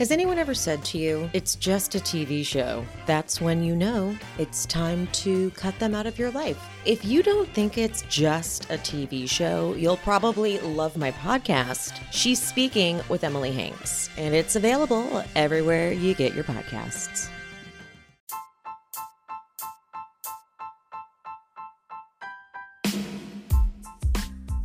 Has anyone ever said to you, it's just a TV show? That's when you know it's time to cut them out of your life. If you don't think it's just a TV show, you'll probably love my podcast. She's speaking with Emily Hanks, and it's available everywhere you get your podcasts.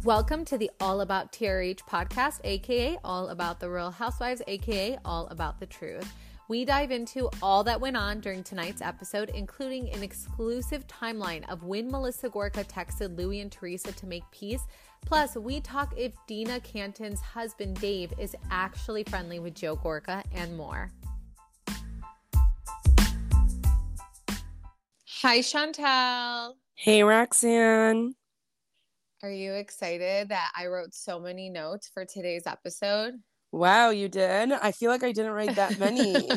Welcome to the All About TRH podcast, aka All About the Real Housewives, aka All About the Truth. We dive into all that went on during tonight's episode, including an exclusive timeline of when Melissa Gorga texted Louis and Teresa to make peace. Plus, we talk if Dina Cantin's husband Dave is actually friendly with Joe Gorga and more. Hi, Chantel. Hey, Roxanne. Are you excited that I wrote so many notes for today's episode? Wow, you did? I feel like I didn't write that many.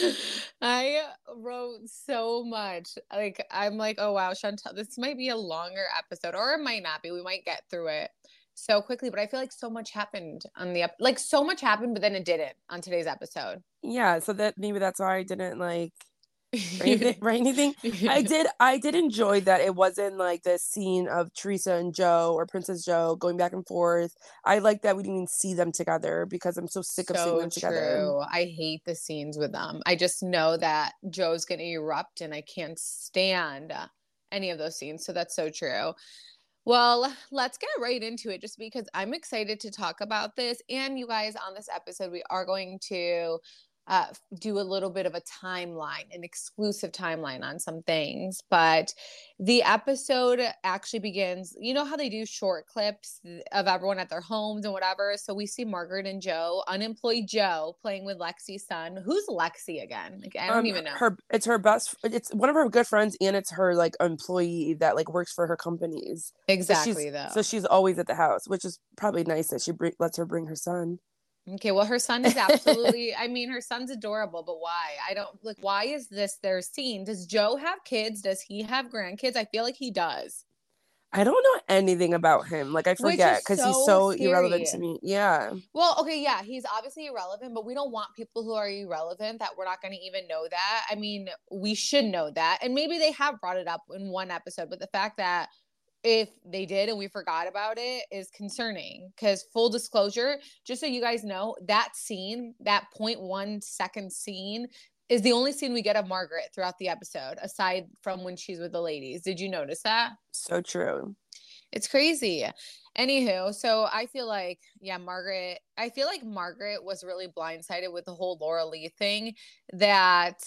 I wrote so much. Like, I'm like, oh, wow, Chantel, this might be a longer episode, or it might not be. We might get through it so quickly, but I feel like so much happened on the, ep- like, so much happened, but then it didn't on today's episode. Yeah, so that maybe that's why I didn't like right, right anything? I did i did enjoy that it wasn't like the scene of teresa and joe or princess joe going back and forth. I like that we didn't even see them together because i'm so sick so of seeing them together. i hate the scenes with them. I just know that joe's gonna erupt and i can't stand any of those scenes so that's so true. Well, let's get right into it just because I'm excited to talk about this. And you guys, on this episode, we are going to uh, do a little bit of a timeline, an exclusive timeline on some things. But the episode actually begins, you know how they do short clips of everyone at their homes and whatever. So we see Margaret and Joe, unemployed Joe, playing with Lexi's son. Who's Lexi again? Like, I don't um, even know. Her, it's her best. It's one of her good friends, and it's her like employee that like works for her companies. Exactly. So though. So she's always at the house, which is probably nice that she br- lets her bring her son. Okay, well, her son is absolutely, I mean, her son's adorable, but why? I don't like, why is this their scene? Does Joe have kids? Does he have grandkids? I feel like he does. I don't know anything about him. Like, I forget because so he's so scary. irrelevant to me. Yeah. Well, okay, yeah, he's obviously irrelevant, but we don't want people who are irrelevant that we're not going to even know that. I mean, we should know that. And maybe they have brought it up in one episode, but the fact that if they did and we forgot about it is concerning because full disclosure just so you guys know that scene that 0.1 second scene is the only scene we get of margaret throughout the episode aside from when she's with the ladies. Did you notice that? So true. It's crazy. Anywho so i feel like yeah margaret i feel like margaret was really blindsided with the whole laura lee thing that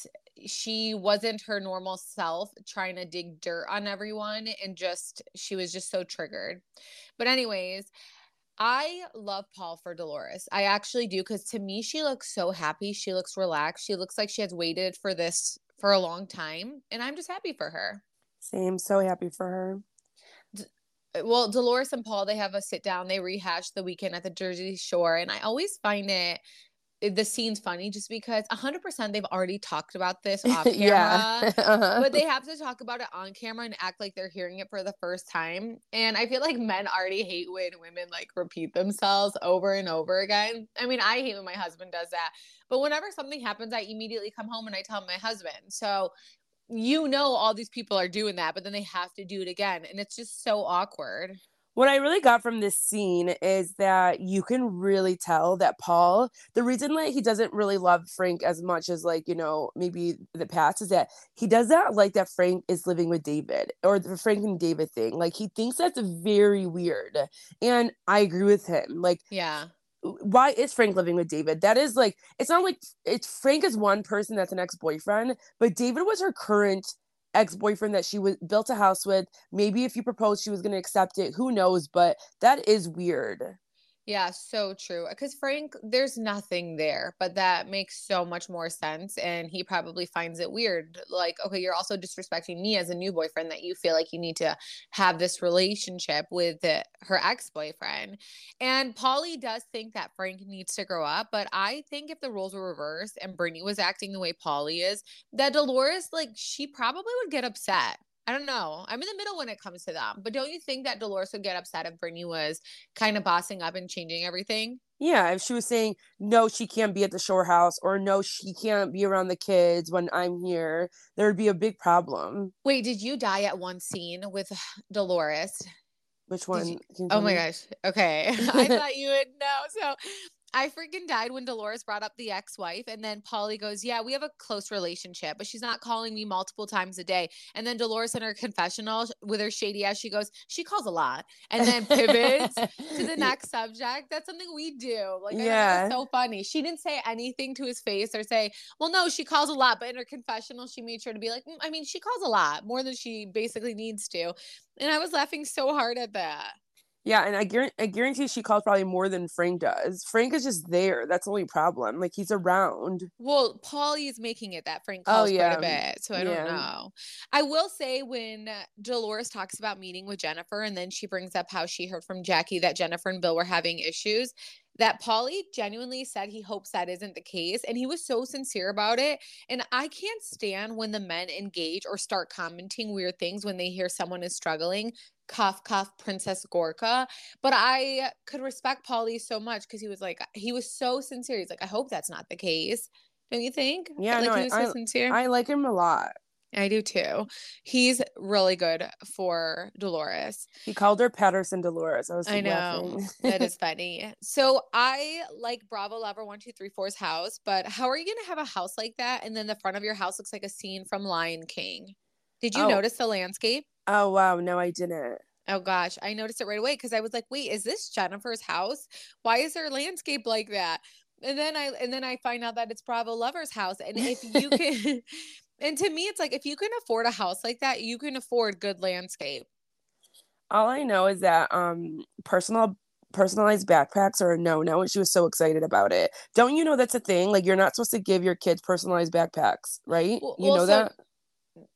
she wasn't her normal self trying to dig dirt on everyone and just she was just so triggered. But anyways, I love Paul for Dolores. I actually do cuz to me she looks so happy. She looks relaxed. She looks like she has waited for this for a long time and I'm just happy for her. Same, so happy for her. Uh, well, Dolores and Paul, they have a sit down. They rehash the weekend at the Jersey Shore, and I always find it the scene's funny just because 100% they've already talked about this off camera yeah. uh-huh. but they have to talk about it on camera and act like they're hearing it for the first time and i feel like men already hate when women like repeat themselves over and over again i mean i hate when my husband does that but whenever something happens i immediately come home and i tell my husband so you know all these people are doing that but then they have to do it again and it's just so awkward what I really got from this scene is that you can really tell that Paul, the reason that he doesn't really love Frank as much as like, you know, maybe the past is that he does not like that Frank is living with David or the Frank and David thing. Like he thinks that's very weird. And I agree with him. Like, yeah. Why is Frank living with David? That is like, it's not like it's Frank is one person that's an ex boyfriend, but David was her current ex-boyfriend that she was built a house with. Maybe if you proposed she was going to accept it. Who knows? But that is weird yeah, so true. Uh, because Frank, there's nothing there, but that makes so much more sense. And he probably finds it weird. Like, okay, you're also disrespecting me as a new boyfriend that you feel like you need to have this relationship with the, her ex boyfriend. And Paulie does think that Frank needs to grow up. But I think if the roles were reversed and Brittany was acting the way Paulie is, that Dolores, like, she probably would get upset. I don't know. I'm in the middle when it comes to them. But don't you think that Dolores would get upset if Brittany was kind of bossing up and changing everything? Yeah, if she was saying no, she can't be at the shore house, or no, she can't be around the kids when I'm here, there would be a big problem. Wait, did you die at one scene with Dolores? Which one? You, oh my gosh. Okay. I thought you would know. So I freaking died when Dolores brought up the ex-wife, and then Paulie goes, "Yeah, we have a close relationship, but she's not calling me multiple times a day." And then Dolores in her confessional with her shady ass, she goes, "She calls a lot," and then pivots to the next subject. That's something we do. Like, yeah, so funny. She didn't say anything to his face or say, "Well, no, she calls a lot," but in her confessional, she made sure to be like, mm, "I mean, she calls a lot more than she basically needs to," and I was laughing so hard at that. Yeah, and I guarantee, I guarantee she calls probably more than Frank does. Frank is just there. That's the only problem. Like he's around. Well, Paulie is making it that Frank oh, calls oh, yeah. quite a bit, so I yeah. don't know. I will say when Dolores talks about meeting with Jennifer, and then she brings up how she heard from Jackie that Jennifer and Bill were having issues. That Paulie genuinely said he hopes that isn't the case, and he was so sincere about it. And I can't stand when the men engage or start commenting weird things when they hear someone is struggling cuff cuff princess gorga but i could respect paulie so much because he was like he was so sincere he's like i hope that's not the case don't you think yeah like no, he was I, so sincere i like him a lot I do too. He's really good for Dolores. He called her Paterson Dolores. I was I know that is funny. So I like Bravo Lover one two three four's house, but how are you gonna have a house like that and then the front of your house looks like a scene from Lion King? Did you oh. notice the landscape? Oh wow, no, I didn't. Oh gosh, I noticed it right away because I was like, wait, is this Jennifer's house? Why is there landscape like that? And then I and then I find out that it's Bravo Lover's house. And if you can and to me it's like if you can afford a house like that, you can afford good landscape. All I know is that um personal personalized backpacks are a no-no and she was so excited about it. Don't you know that's a thing? Like you're not supposed to give your kids personalized backpacks, right? Well, you know so, that?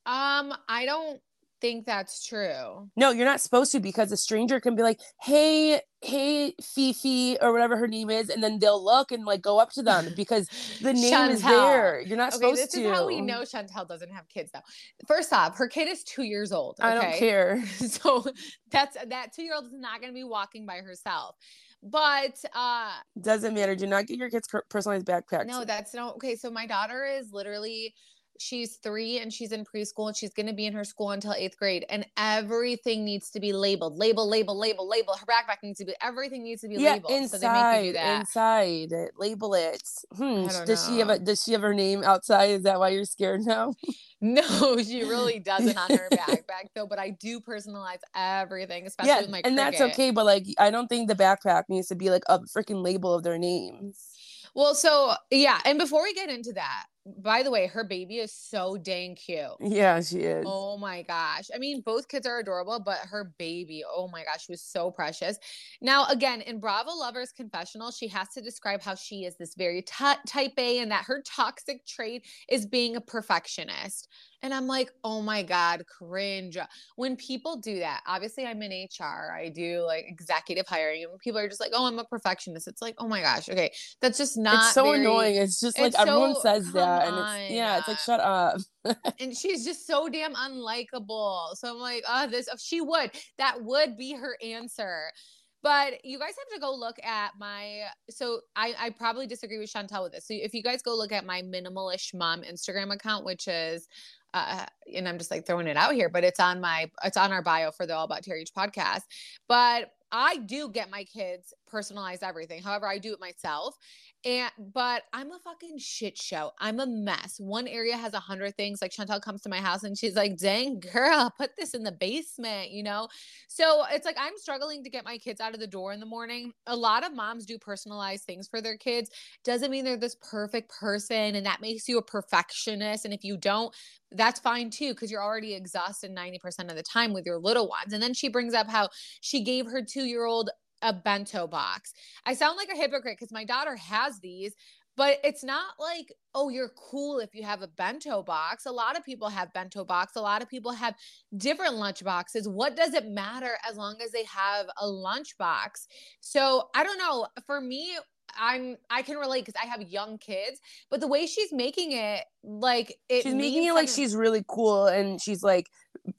Um, I don't think that's true. No, you're not supposed to because a stranger can be like, "Hey, hey, Fifi," or whatever her name is, and then they'll look and like go up to them because the name Chantel. is there. You're not okay, supposed this to. This is how we know Chantel doesn't have kids though. First off, her kid is two years old. Okay? I don't care. so that's that two year old is not going to be walking by herself. But uh doesn't matter. Do not get your kids personalized backpacks. No, that's not okay. So my daughter is literally she's three and she's in preschool and she's going to be in her school until eighth grade and everything needs to be labeled label label label label her backpack needs to be everything needs to be yeah, labeled inside, so they make you do that. inside label it hmm does know. she have a does she have her name outside is that why you're scared now no she really doesn't on her backpack though but i do personalize everything especially yeah, with my and Cricut. that's okay but like i don't think the backpack needs to be like a freaking label of their names well, so yeah, and before we get into that, by the way, her baby is so dang cute. Yeah, she is. Oh my gosh. I mean, both kids are adorable, but her baby, oh my gosh, she was so precious. Now, again, in Bravo Lover's confessional, she has to describe how she is this very t- type A and that her toxic trait is being a perfectionist. And I'm like, oh my God, cringe. When people do that, obviously I'm in HR, I do like executive hiring, and people are just like, oh, I'm a perfectionist. It's like, oh my gosh, okay, that's just not. It's so very, annoying. It's just like everyone so, says that, and it's yeah, it's like shut up. and she's just so damn unlikable. So I'm like, oh, this she would that would be her answer. But you guys have to go look at my. So I, I probably disagree with Chantel with this. So if you guys go look at my minimalish mom Instagram account, which is uh, and I'm just like throwing it out here, but it's on my it's on our bio for the All About TRH podcast. But I do get my kids personalize everything. However, I do it myself. And but I'm a fucking shit show. I'm a mess. One area has a hundred things. Like Chantel comes to my house and she's like, dang girl, put this in the basement, you know? So it's like I'm struggling to get my kids out of the door in the morning. A lot of moms do personalized things for their kids. Doesn't mean they're this perfect person, and that makes you a perfectionist. And if you don't, that's fine too, because you're already exhausted 90% of the time with your little ones. And then she brings up how she gave her two year old a bento box. I sound like a hypocrite because my daughter has these, but it's not like, oh, you're cool if you have a bento box. A lot of people have bento box. A lot of people have different lunch boxes. What does it matter as long as they have a lunch box? So I don't know. For me, I'm I can relate because I have young kids, but the way she's making it, like it she's making it like she's really cool and she's like,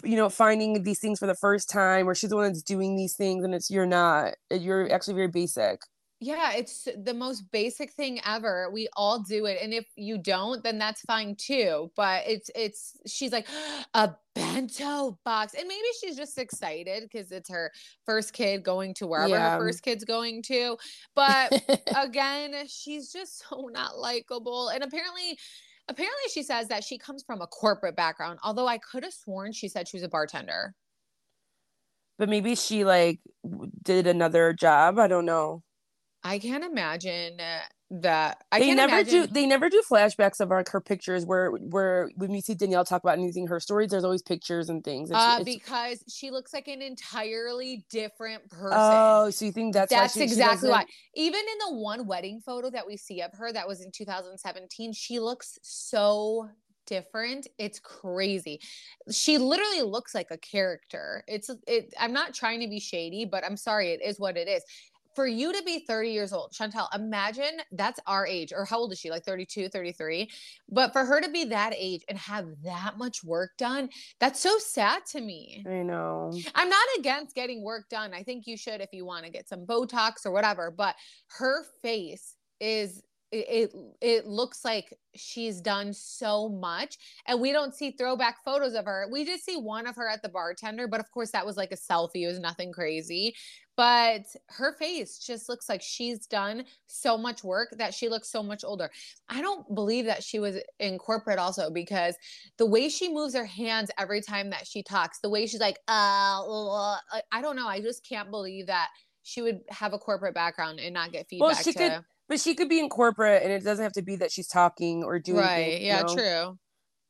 you know, finding these things for the first time, or she's the one that's doing these things, and it's you're not. You're actually very basic. Yeah, it's the most basic thing ever. We all do it. And if you don't, then that's fine too. But it's it's she's like a bento box. And maybe she's just excited because it's her first kid going to wherever yeah. her first kid's going to. But again, she's just so not likable. And apparently apparently she says that she comes from a corporate background, although I could have sworn she said she was a bartender. But maybe she like did another job. I don't know. I can't imagine that. I they never imagine... do. They never do flashbacks of her pictures where where when we see Danielle talk about anything her stories. There's always pictures and things. It's, uh, it's... because she looks like an entirely different person. Oh, so you think that's that's she, exactly she why? Even in the one wedding photo that we see of her that was in 2017, she looks so different it's crazy she literally looks like a character it's it i'm not trying to be shady but i'm sorry it is what it is for you to be 30 years old, Chantel, imagine that's our age, or how old is she? Like 32, 33. But for her to be that age and have that much work done, that's so sad to me. I know. I'm not against getting work done. I think you should if you want to get some Botox or whatever. But her face is it it looks like she's done so much. And we don't see throwback photos of her. We just see one of her at the bartender but of course that was like a selfie. It was nothing crazy. But her face just looks like she's done so much work that she looks so much older. I don't believe that she was in corporate also because the way she moves her hands every time that she talks the way she's like uh, uh i don't know. I just can't believe that she would have a corporate background and not get feedback well, she to- could but she could be in corporate and it doesn't have to be that she's talking or doing right things, yeah know? true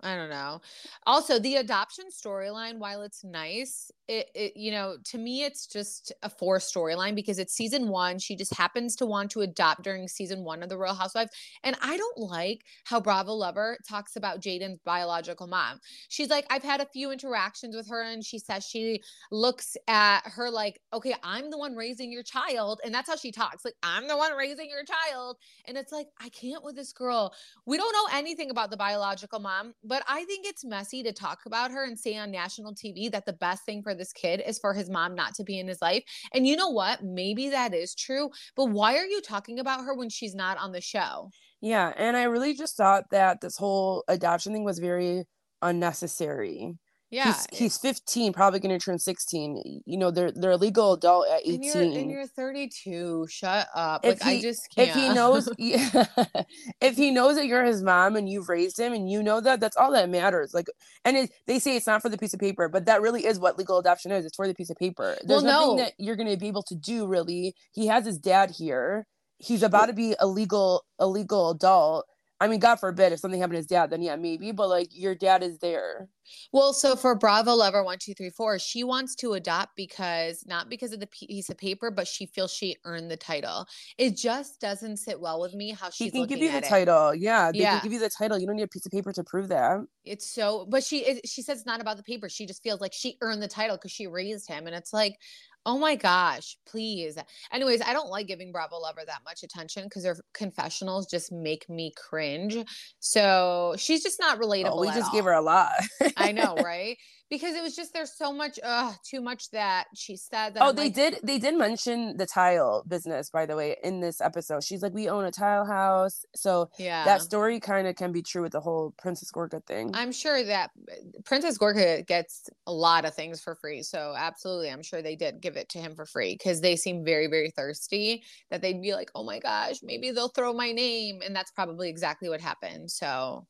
I don't know. Also, the adoption storyline, while it's nice, it, it, you know, to me, it's just a four storyline because it's season one. She just happens to want to adopt during season one of The Real Housewives. And I don't like how Bravo Lover talks about Jaden's biological mom. She's like, I've had a few interactions with her, and she says she looks at her like, okay, I'm the one raising your child. And that's how she talks. Like, I'm the one raising your child. And it's like, I can't with this girl. We don't know anything about the biological mom but I think it's messy to talk about her and say on national TV that the best thing for this kid is for his mom not to be in his life. And you know what? Maybe that is true, but why are you talking about her when she's not on the show? Yeah. And I really just thought that this whole adoption thing was very unnecessary. Yeah. He's, he's 15, probably going to turn 16. You know, they're they're a legal adult at 18. And you're, and you're 32. Shut up. If like he, I just can't. If he knows if he knows that you're his mom and you've raised him and you know that, that's all that matters. Like and it, they say it's not for the piece of paper, but that really is what legal adoption is. It's for the piece of paper. There's well, nothing no. that you're going to be able to do really. He has his dad here. He's about to be a legal a legal adult I mean, God forbid if something happened to his dad, then yeah, maybe. But like your dad is there. Well, so for Bravo Lover one two three four, she wants to adopt because not because of the piece of paper, but she feels she earned the title. It just doesn't sit well with me how she can give you the it. title. Yeah, they yeah. can give you the title. You don't need a piece of paper to prove that. It's so, but she it, she says it's not about the paper. She just feels like she earned the title because she raised him, and it's like, Oh my gosh, please. Anyways, I don't like giving Bravo Lover that much attention because their confessionals just make me cringe. So she's just not relatable. Oh, we just all. gave her a lot. I know, right? Because it was just there's so much uh too much that she said that oh I'm they like, did they did mention the tile business by the way in this episode. She's like we own a tile house. So yeah. that story kind of can be true with the whole princess gorga thing. I'm sure that uh, princess gorga gets a lot of things for free so absolutely i'm sure they did give it to him for free because they seem very very thirsty that they'd be like oh my gosh maybe they'll throw my name and that's probably exactly what happened so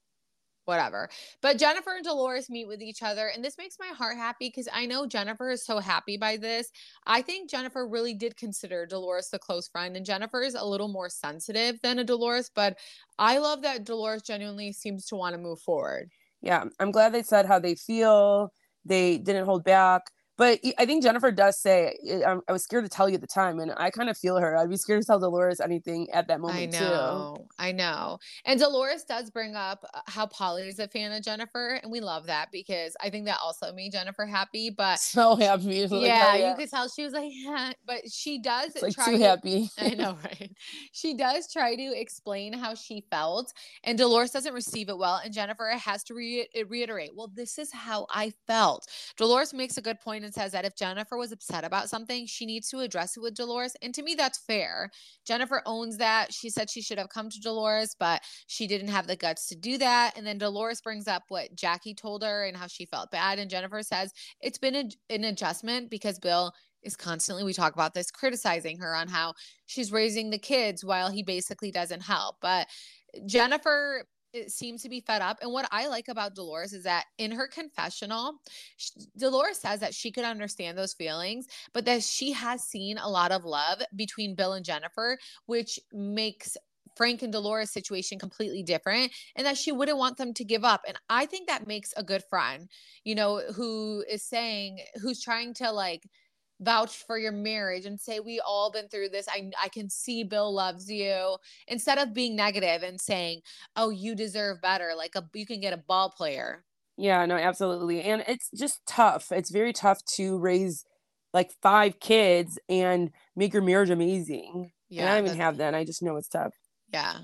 whatever. But Jennifer and Dolores meet with each other, and this makes my heart happy because I know Jennifer is so happy by this. I think Jennifer really did consider Dolores the close friend, and Jennifer is a little more sensitive than a Dolores, but I love that Dolores genuinely seems to want to move forward. Yeah, I'm glad they said how they feel. They didn't hold back. But I think Jennifer does say, I, I was scared to tell you at the time. And I kind of feel her. I'd be scared to tell Dolores anything at that moment, I know, too. I know. And Dolores does bring up uh, how Paulie is a fan of Jennifer. And we love that because I think that also made Jennifer happy. But So happy. Like, yeah, oh, you could tell she was like, yeah. But she does It's like try too to- happy. I know, right? She does try to explain how she felt, and Dolores doesn't receive it well. And Jennifer has to re- eh, reiterate, well, this is how I felt. Dolores makes a good point and says that if Jennifer was upset about something, she needs to address it with Dolores. And to me, that's fair. Jennifer owns that. She said she should have come to Dolores, but she didn't have the guts to do that. And then Dolores brings up what Jackie told her and how she felt bad. And Jennifer says it's been a, an adjustment because Bill is constantly, we talk about this, criticizing her on how she's raising the kids while he basically doesn't help. But Jennifer it seems to be fed up. And what I like about Dolores is that in her confessional, sh- Dolores says that she could understand those feelings, but that she has seen a lot of love between Bill and Jennifer, which makes Frank and Dolores situation completely different and that she wouldn't want them to give up. And I think that makes a good friend, you know, who is saying, who's trying to like vouch for your marriage and say we all been through this I I can see Bill loves you instead of being negative and saying oh you deserve better like a you can get a ball player Yeah, no, absolutely. And it's just tough. It's very tough to raise like five kids and make your marriage amazing. and I don't even have that. I just know it's tough. yeah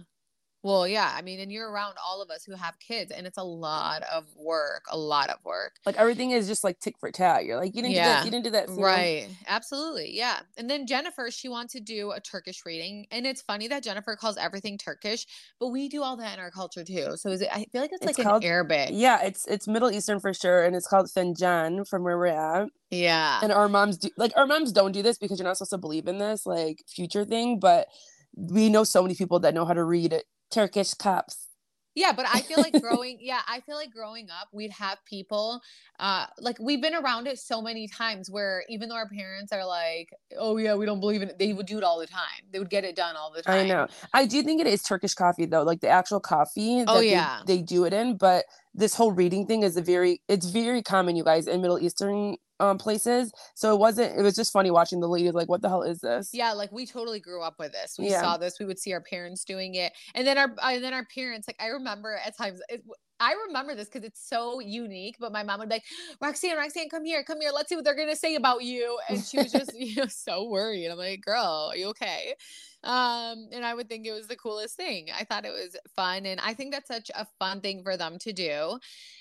well yeah I mean and you're around all of us who have kids and it's a lot of work a lot of work Like everything is just like tick for tat. You're like, you didn't do that. You didn't do that. Right. Absolutely. Yeah. And then Jennifer, she wants to do a Turkish reading. And it's funny that Jennifer calls everything Turkish, but we do all that in our culture too. So is it I feel like it's, It's like called- an Arabic. Yeah, it's it's Middle Eastern for sure, and it's called Finjan from where we're at. Yeah. And our moms do like our moms don't do this because you're not supposed to believe in this like future thing, but we know so many people that know how to read it. Turkish cups. Yeah, but I feel like growing, yeah, I feel like growing up, we'd have people, uh, like we've been around it so many times where even though our parents are like, oh yeah, we don't believe in it, they would do it all the time. They would get it done all the time. I know. I do think it is Turkish coffee though, like the actual coffee. Oh, that they- yeah. they, do it in. But this whole reading thing is a very, it's very common, you guys, in Middle Eastern um places. So it wasn't. It was just funny watching the ladies like, what the hell is this? Yeah, like we totally grew up with this. We Yeah. saw this. We would see our parents doing it, and then our and then our parents. Like I remember at times. It, I remember this because it's so unique. But my mom would be like, "Roxanne, Roxanne, come here, come here. Let's see what they're gonna say about you." And she was just, you know, so worried. I'm like, "Girl, are you okay?" Um, and I would think it was the coolest thing. I thought it was fun, and I think that's such a fun thing for them to do.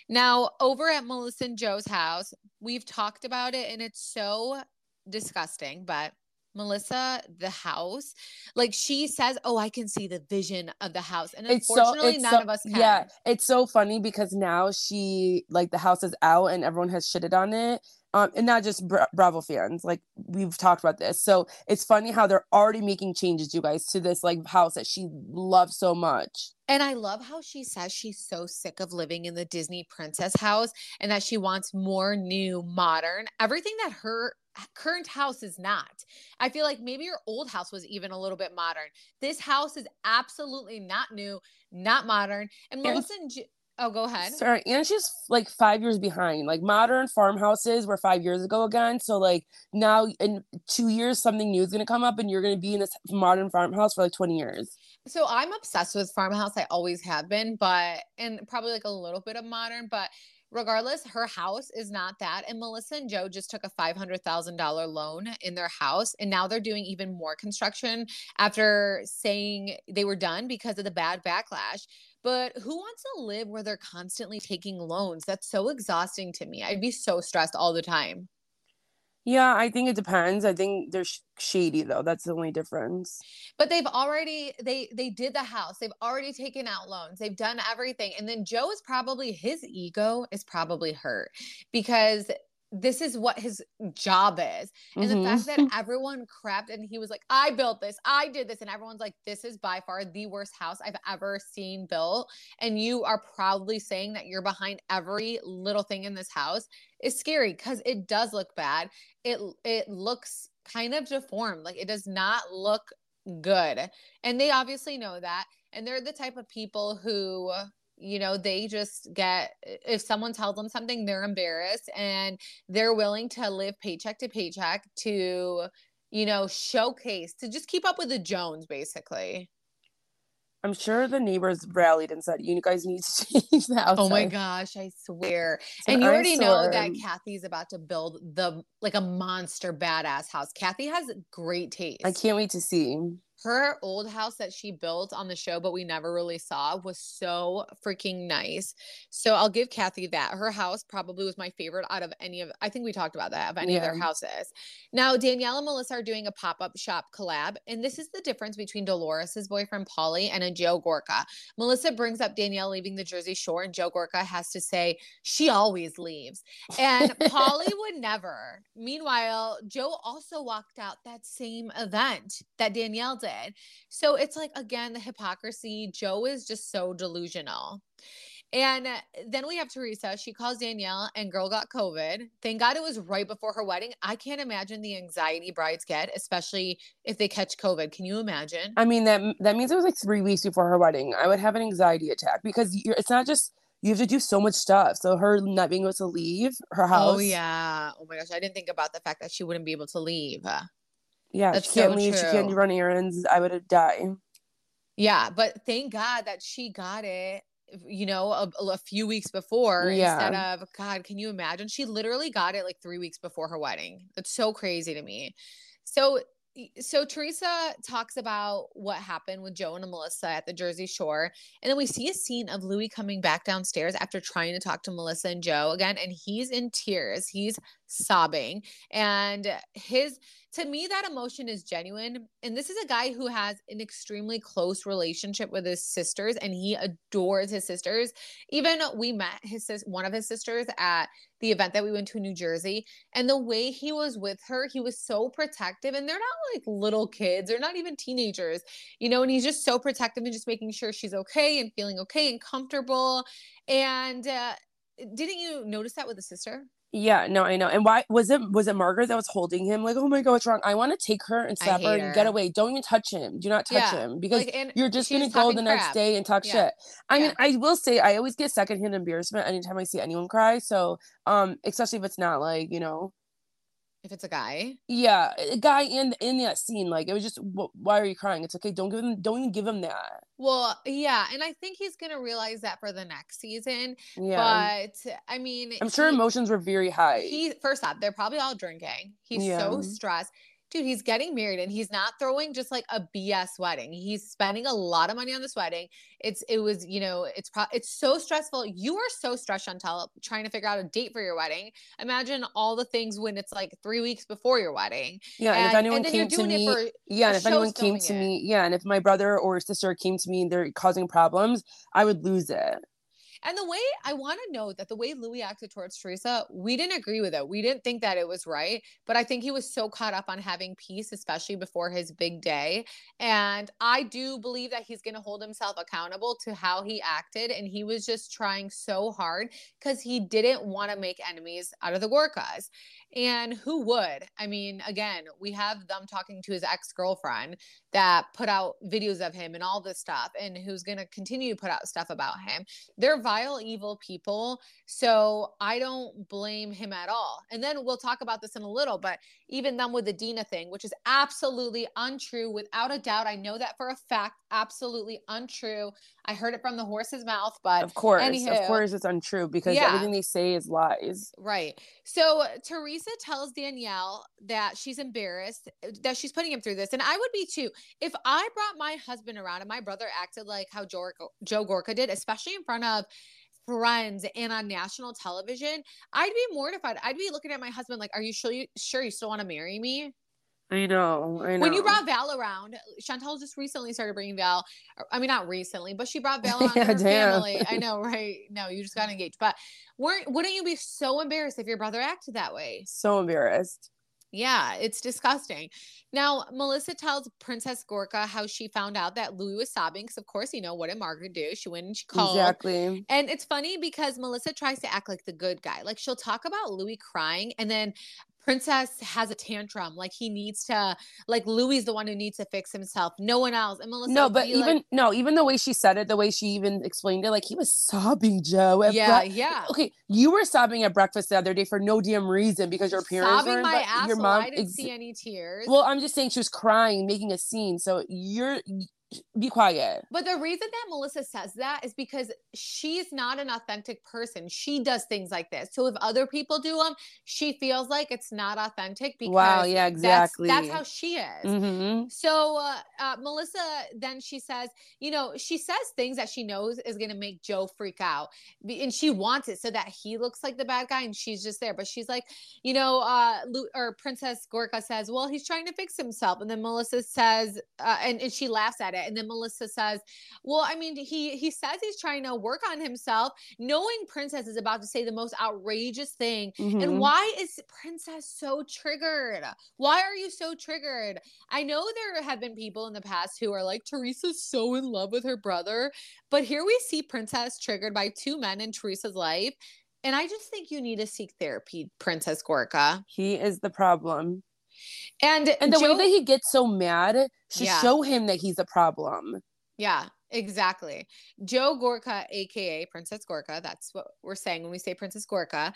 Now, over at Melissa and Joe's house, we've talked about it, and it's so disgusting, but Melissa, the house, like she says, "Oh, I can see the vision of the house," and It's so, unfortunately, it's none so, of us can. yeah, it's so funny because now she like the house is out and everyone has shitted on it. Um, and not just Bra- Bravo fans, like we've talked about this. So it's funny how they're already making changes, you guys, to this like house that she loves so much. And I love how she says she's so sick of living in the Disney princess house and that she wants more new, modern, everything that her current house is not. I feel like maybe your old house was even a little bit modern. This house is absolutely not new, not modern. And And- Melissa and J- Oh, go ahead. Sorry, and she's like five years behind. Like modern farmhouses were five years ago again. So like now in two years, something new is gonna come up, and you're gonna be in this modern farmhouse for like twenty years. So I'm obsessed with farmhouse. I always have been, but and probably like a little bit of modern, but regardless, her house is not that. And Melissa and Joe just took a five hundred thousand dollar loan in their house, and now they're doing even more construction after saying they were done because of the bad backlash. But who wants to live where they're constantly taking loans? That's so exhausting to me. I'd be so stressed all the time. Yeah, I think it depends. I think they're sh- shady though. That's the only difference. but they've already they they did the house they've already taken out loans they've done everything and then joe is probably his ego is probably hurt because this is what his job is. And the mm-hmm. fact that everyone crept and he was like i built this. I did this. And everyone's like this is by far the worst house i've ever seen built. And you are proudly saying that you're behind every little thing in this house is scary because it does look bad. It it looks kind of deformed. Like it does not look good. And they obviously know that. And they're the type of people who you know, they just get, if someone tells them something, they're embarrassed and they're willing to live paycheck to paycheck to, you know, showcase, to just keep up with the Jones, basically. I'm sure the neighbors rallied and said, "You guys need to change the outside." Oh my gosh, I swear! It's and you already know that Kathy's about to build the like a monster badass house. Kathy has great taste. I can't wait to see her old house that she built on the show, but we never really saw, was so freaking nice. So I'll give Kathy that. Her house probably was my favorite out of any of, I think we talked about that, of any yeah. of their houses. Now, Danielle and Melissa are doing a pop up shop collab. And this is the difference between Dolores's boyfriend, Paulie, and a Joe Gorga. Melissa brings up Danielle leaving the Jersey Shore, and Joe Gorga has to say, she always leaves. And Paulie would never. Meanwhile, Joe also walked out that same event that Danielle did So it's like, again, the hypocrisy. Joe is just so delusional. And uh, then we have Teresa. She calls Danielle, and girl got COVID. Thank God it was right before her wedding. I can't imagine the anxiety brides get, especially if they catch COVID. Can you imagine? I mean that that means it was like three weeks before her wedding. I would have an anxiety attack because it's not just you have to do so much stuff. So her not being able to leave her oh, house. Oh yeah. Oh my gosh, I didn't think about the fact that she wouldn't be able to leave. Yeah, That's she can't so leave. True. She can't run errands. I would have died. Yeah, but thank God that she got it. You know, a, a few weeks before yeah. instead of God. Can you imagine? She literally got it like three weeks before her wedding. That's so crazy to me. So so Teresa talks about what happened with Joe and Melissa at the Jersey Shore. And then we see a scene of Louis coming back downstairs after trying to talk to Melissa and Joe again. And he's in tears. He's sobbing. And his to me that emotion is genuine. And this is a guy who has an extremely close relationship with his sisters and he adores his sisters. Even we met his sis- one of his sisters at the event that we went to in New Jersey and the way he was with her he was so protective. And they're not like little kids. They're not even teenagers you know and he's just so protective and just making sure she's okay and feeling okay and comfortable. And uh, didn't you notice that with the sister yeah, no, I know. And why was it was it Margaret that was holding him? Like, oh my god, what's wrong? I want to take her and slap her, her and get away. Don't even touch him. Do not touch yeah. him because like, you're just gonna go the crap. next day and talk yeah. shit. I yeah. mean, I will say I always get secondhand embarrassment anytime I see anyone cry. So, um, especially if it's not like you know if it's a guy? Yeah a guy in in that scene like it was just why are you crying? It's okay don't give him don't even give him that. Well yeah and i think he's gonna realize that for the next season yeah. but i mean i'm sure emotions were very high. he first off they're probably all drinking. He's yeah. so stressed dude, he's getting married and he's not throwing just like a BS wedding. He's spending a lot of money on this wedding. It's it was, you know, it's pro- it's so stressful. You are so stressed, Chantel, trying to figure out a date for your wedding. Imagine all the things when it's like three weeks before your wedding. Yeah, and, and if anyone came to me, yeah, and if anyone came to it. me, yeah, and if my brother or sister came to me and they're causing problems, I would lose it. And the way I want to know that the way Louis acted towards Teresa, we didn't agree with it. We didn't think that it was right, but I think he was so caught up on having peace, especially before his big day. And I do believe that he's going to hold himself accountable to how he acted. And he was just trying so hard because he didn't want to make enemies out of the Gorgas. And who would? I mean, again, we have them talking to his ex girlfriend that put out videos of him and all this stuff, and who's going to continue to put out stuff about him. They're vile, evil people. So I don't blame him at all. And then we'll talk about this in a little, but even them with the Dina thing, which is absolutely untrue, without a doubt. I know that for a fact, absolutely untrue. I heard it from the horse's mouth, but of course, anywho, of course, it's untrue because yeah. everything they say is lies. Right. So Teresa tells Danielle that she's embarrassed eh, that she's putting him through this, and I would be too if I brought my husband around and my brother acted like how Joe, Joe Gorga did, especially in front of friends and on national television, I'd be mortified. I'd be looking at my husband like, "Are you sure you sure you still want to marry me?" I know, I know. When you brought Val around, Chantel just recently started bringing Val. Er, I mean, not recently, but she brought Val around yeah, her damn. family. I know, right? No, you just got engaged. But weren't wouldn't you be so embarrassed if your brother acted that way? So embarrassed. Yeah, it's disgusting. Now, Melissa tells Princess Gorga how she found out that Louis was sobbing because, of course, you know what did Margaret do? She went and she called. Exactly. And it's funny because Melissa tries to act like the good guy. Like she'll talk about Louis crying, and then Princess has a tantrum. Like he needs to, like Louis the one who needs to fix himself. No one else. And Melissa. No, but even like, no, even the way she said it, the way she even explained it, like he was sobbing, Joe. yeah, bre- yeah. Okay, you were sobbing at breakfast the other day for no damn reason because your parents Sobbing were my ass. your Your mom. I didn't ex- see any tears. well, I'm just saying she was crying, making a scene. So you're be quiet. But the reason that Melissa says that is because she's not an authentic person. She does things like this. So if other people do them, she feels like it's not authentic because Wow, yeah, exactly. That's, how she is. hmm So uh, uh, Melissa then she says, you know, she says things that she knows is going to make Joe freak out, and she wants it so that he looks like the bad guy, and she's just there. But she's like, you know, uh, Lu- or Princess Gorga says, well, he's trying to fix himself, and then Melissa says, uh, and and she laughs at it, and then Melissa says, well, I mean, he he says he's trying to work on himself, knowing Princess is about to say the most outrageous thing Mm-hmm. and why is Princess so triggered? Why are you so triggered? I know there have been people in the past who are like, Teresa's so in love with her brother. But here we see Princess triggered by two men in Teresa's life. And I just think you need to seek therapy, Princess Gorga. he is the problem. And And the Joe- way that he gets so mad should Yeah. show him that he's a problem. Yeah, exactly. Joe Gorga, aka Princess Gorga, that's what we're saying when we say Princess Gorga.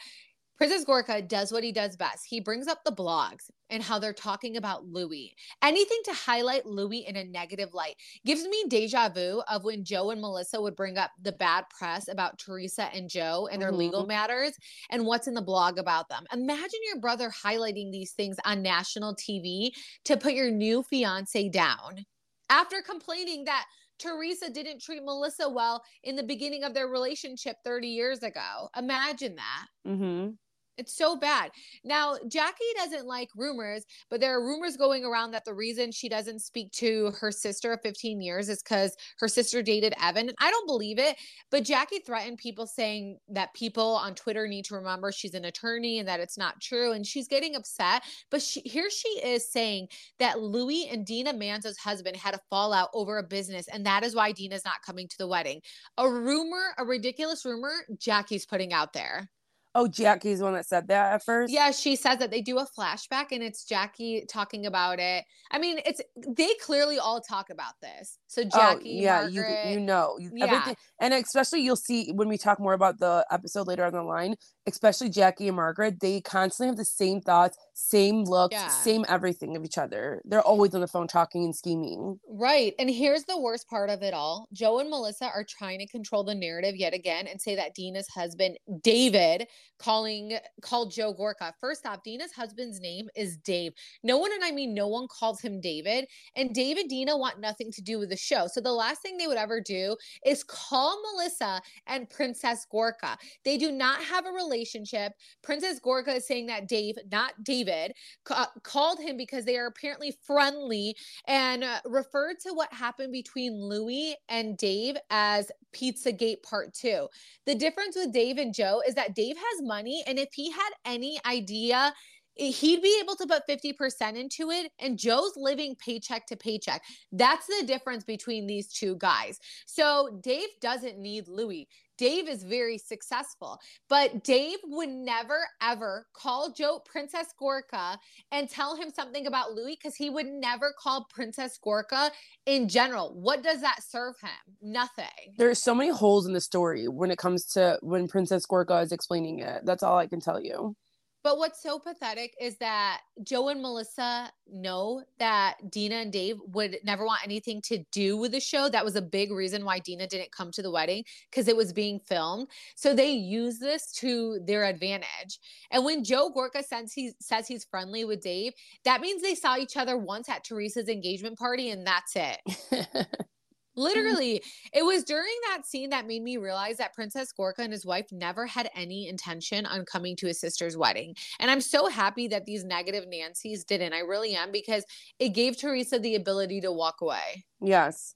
Princess Gorga does what he does best. He brings up the blogs and how they're talking about Louis. Anything to highlight Louis in a negative light gives me deja vu of when Joe and Melissa would bring up the bad press about Teresa and Joe and their legal Mhm. matters and what's in the blog about them. Imagine your brother highlighting these things on national TV to put your new fiance down after complaining that Teresa didn't treat Melissa well in the beginning of their relationship 30 years ago. Imagine that. Mm-hmm. It's so bad. Now, Jackie doesn't like rumors, but there are rumors going around that the reason she doesn't speak to her sister of 15 years is because her sister dated Evan. I don't believe it, but Jackie threatened people saying that people on Twitter need to remember she's an attorney and that it's not true. And she's getting upset. But she, here she is saying that Louis and Dina Manzo's husband had a fallout over a business, and that is why Dina's not coming to the wedding. A rumor, a ridiculous rumor, Jackie's putting out there. Oh, Jackie's the one that said that at first. Yeah, she says that they do a flashback and it's Jackie talking about it. I mean, it's they clearly all talk about this. So oh, Jackie, oh, yeah, Margaret, you you know you, Yeah. and especially you'll see when we talk more about the episode later on the line. Especially Jackie and Margaret, they constantly have the same thoughts, same looks, Yeah. same everything of each other. They're always on the phone talking and scheming. Right. And here's the worst part of it all. Joe and Melissa are trying to control the narrative yet again and say that Dina's husband, David, calling called Joe Gorga. First off, Dina's husband's name is Dave. No one, and I mean no one calls him David. And David Dina want nothing to do with the show. So the last thing they would ever do is call Melissa and Princess Gorga. They do not have a relationship. Princess Gorga is saying that Dave, not David, ca- called him because they are apparently friendly and uh, referred to what happened between Louis and Dave as Pizzagate Part 2. The difference with Dave and Joe is that Dave has money, and if he had any idea, he'd be able to put 50% into it, and Joe's living paycheck to paycheck. That's the difference between these two guys. So Dave doesn't need Louis. Dave is very successful, but Dave would never ever call Joe Princess Gorga and tell him something about Louis because he would never call Princess Gorga in general. What does that serve him? Nothing. There's so many holes in the story when it comes to when Princess Gorga is explaining it. That's all I can tell you. But what's so pathetic is that Joe and Melissa know that Dina and Dave would never want anything to do with the show. That was a big reason why Dina didn't come to the wedding because it was being filmed. So they use this to their advantage. And when Joe Gorga says he says he's friendly with Dave, that means they saw each other once at Teresa's engagement party, and that's it. Mm-hmm. Literally, it was during that scene that made me realize that Princess Gorga and his wife never had any intention on coming to his sister's wedding. And I'm so happy that these negative Nancy's didn't. I really am because it gave Teresa the ability to walk away. yes.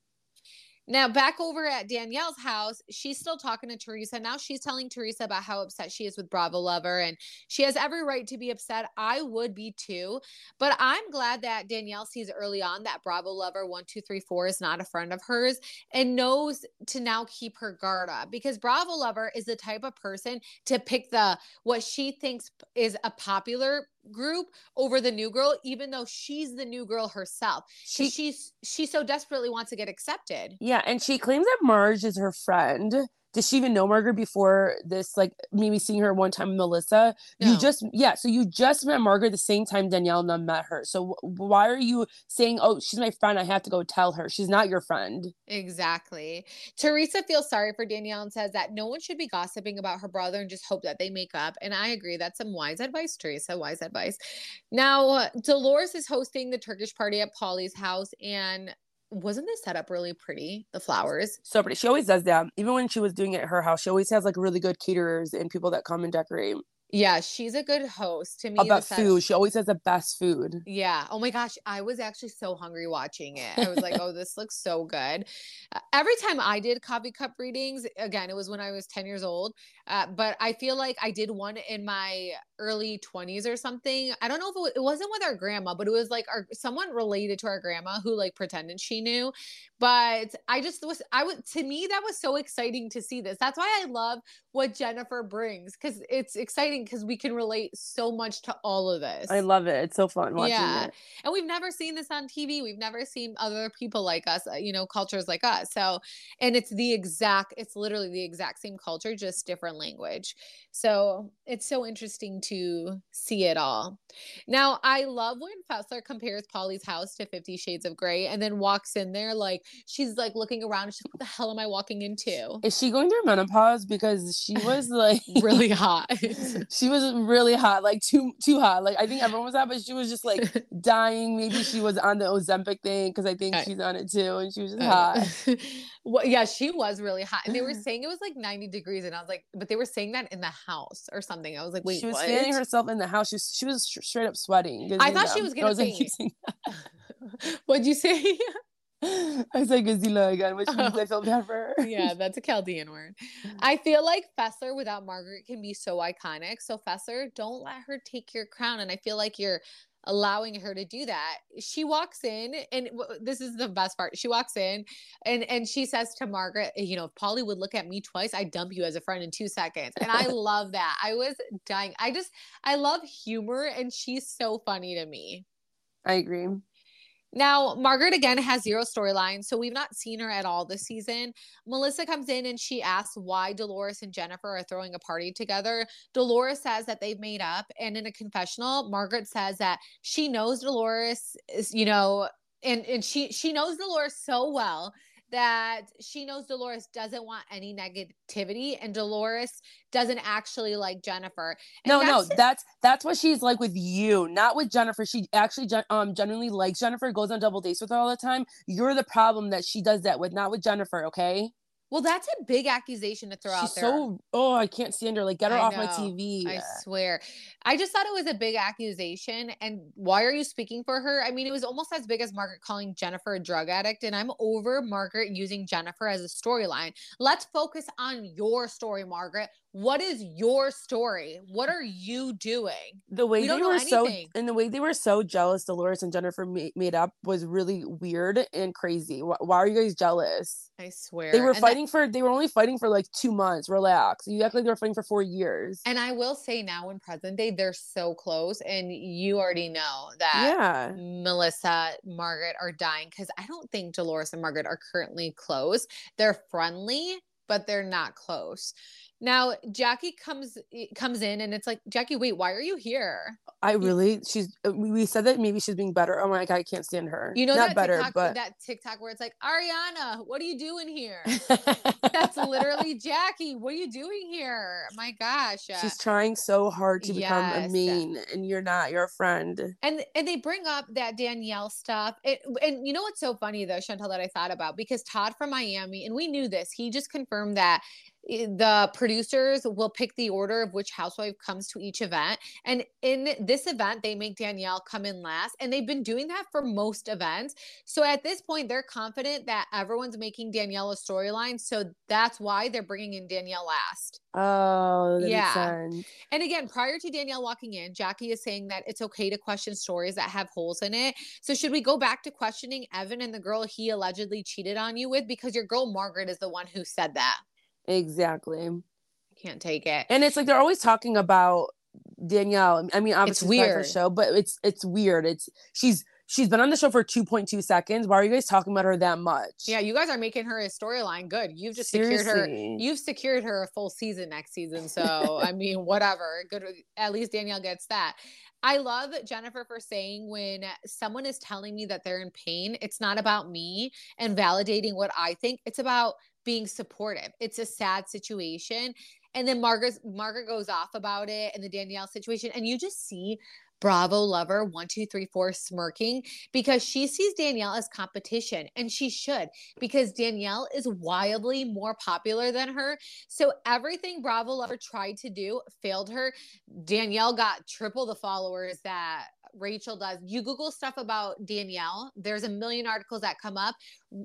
Now, back over at Danielle's house, she's still talking to Teresa. Now she's telling Teresa about how upset she is with Bravo Lover, and she has every right to be upset. I would be too. But I'm glad that Danielle sees early on that Bravo Lover 1234 is not a friend of hers and knows to now keep her guard up because Bravo Lover is the type of person to pick the what she thinks is a popular group over the new girl, even though she's the new girl herself. She, she's she so desperately wants to get accepted. yeah, and she claims that Marge is her friend. Does she even know Margaret before this? Like maybe seeing her one time Melissa. No. You just yeah, so you just met Margaret the same time Danielle met her. So why are you saying, "Oh, she's my friend. I have to go tell her"? She's not your friend. Exactly. Teresa feels sorry for Danielle and says that no one should be gossiping about her brother and just hope that they make up. And I agree. That's some wise advice, Teresa. Wise advice. Now, Dolores is hosting the Turkish party at Paulie's house. And wasn't this setup really pretty? The flowers. So pretty. She always does that. Even when she was doing it at her house, she always has like really good caterers and people that come and decorate. Yeah, she's a good host. To me, About food, she always has the best food. Yeah. Oh my gosh. I was actually so hungry watching it. I was like, oh, this looks so good. Uh, every time I did coffee cup readings, again, it was when I was 10 years old. Uh, but I feel like I did one in my early 20s or something. I don't know if it, wa- it wasn't with our grandma, but it was like our someone related to our grandma who like pretended she knew. But I just was, I would, to me, that was so exciting to see this. That's why I love what Jennifer brings because it's exciting because we can relate so much to all of this. I love it. It's so fun watching Yeah. it. And we've never seen this on TV. We've never seen other people like us, uh, you know, cultures like us. So, and it's the exact, it's literally the exact same culture, just different language. So it's so interesting to see it all. Now, I love when Fessler compares Paulie's house to Fifty Shades of Grey and then walks in there like she's like looking around. She's like, what the hell am I walking into? Is she going through menopause? Because she was like Really hot. she was really hot, like too too hot. Like I think everyone was hot, but she was just like dying. Maybe she was on the Ozempic thing because I think she's on it too, and she was just Uh, hot. well, yeah, she was really hot. And they were saying it was like 90 degrees. And I was like, but they were saying that in the house or something. I was like, wait, she was what? Fanning herself in the house. She was, she was straight up sweating. I thought she was I gonna was like, What'd you say? I said Gazilla again, which means oh. I feel bad for her. yeah, that's a Chaldean word. I feel like Fessler without Margaret can be so iconic. So Fessler, don't let her take your crown. And I feel like you're allowing her to do that. She walks in, and w- this is the best part. She walks in, and and she says to Margaret, you know, if Paulie would look at me twice, I'd dump you as a friend in two seconds. And I love that. I was dying. I just I love humor, and she's so funny to me. I agree. Now, Margaret again has zero storyline, so we've not seen her at all this season. Melissa comes in and she asks why Dolores and Jennifer are throwing a party together. Dolores says that they've made up, and in a confessional, Margaret says that she knows Dolores is, you know, and and she she knows Dolores so well that she knows Dolores doesn't want any negativity and Dolores doesn't actually like Jennifer. And No, no, that's- that's that's what she's like with you, not with Jennifer. She actually um genuinely likes Jennifer, goes on double dates with her all the time. You're the problem that she does that with, not with Jennifer. Okay, well, that's a big accusation to throw out she's there. so oh, I can't stand her. Like, get her I off my. TV. I swear. I just thought it was a big accusation. And why are you speaking for her? I mean, it was almost as big as Margaret calling Jennifer a drug addict. And I'm over Margaret using Jennifer as a storyline. Let's focus on your story, Margaret. What is your story? What are you doing? the way We they were so and the way they were so jealous dolores and jennifer ma- made up was really weird and crazy why, why are you guys jealous I swear. they were And that- fighting for they were only fighting for like two months relax you act like they were fighting for four years and I will say now in present day, they're so close. And you already know that. yeah Melissa, Margaret are dying because I don't think Dolores and Margaret are currently close. They're friendly, but they're not close. Now Jackie comes comes in and it's like Jackie, wait, why are you here? i really she's uh, we said that maybe she's being better oh my god i can't stand her You know not that better TikTok, but that TikTok where it's like Ariana, what are you doing here? That's literally Jackie. What are you doing here? My gosh. uh, she's trying so hard to become a mean, and you're not you're a friend and and they bring up that Danielle stuff. It, and you know what's so funny though, Chantel, that I thought about because Todd from Miami, and we knew this. He just confirmed that eh, the producers will pick the order of which housewife comes to each event. And in this event, they make Danielle come in last, and they've been doing that for most events. So at this point, they're confident that everyone's making Danielle a storyline. So that's why they're bringing in Danielle last. oh Yeah. And again, prior to Danielle walking in, Jackie is saying that it's okay to question stories that have holes in it. So should we go back to questioning Evan and the girl he allegedly cheated on you with? Because your girl Margaret is the one who said that. Exactly I can't take it. and it's like they're always talking about Danielle. I mean, obviously it's weird show, but it's it's weird. It's she's she's been on the show for 2.2 seconds. Why are you guys talking about her that much? Yeah, you guys are making her a storyline good. You've just Seriously. secured her. You've secured her a full season next season. So I mean, whatever. Good. At least Danielle gets that. I love Jennifer for saying when someone is telling me that they're in pain, it's not about me and validating what I think. It's about being supportive. It's a sad situation. And then Margaret Margaret goes off about it and the Danielle situation. And you just see Bravo lover one, two, three, four smirking because she sees Danielle as competition and she should because Danielle is wildly more popular than her. So everything Bravo lover tried to do failed her. Danielle got triple the followers that Rachel does. You Google stuff about Danielle, there's a million articles that come up.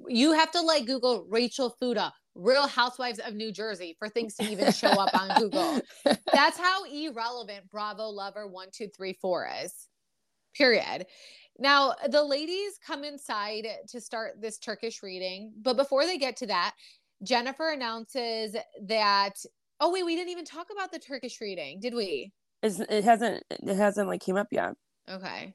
You have to like Google Rachel Fuda, Real Housewives of New Jersey for things to even show up on Google. That's how irrelevant Bravo Lover 1234 is. Period. Now, the ladies come inside to start this Turkish reading, but before they get to that, Jennifer announces that oh wait, we didn't even talk about the Turkish reading, did we? It's, it hasn't it hasn't like came up yet. Okay.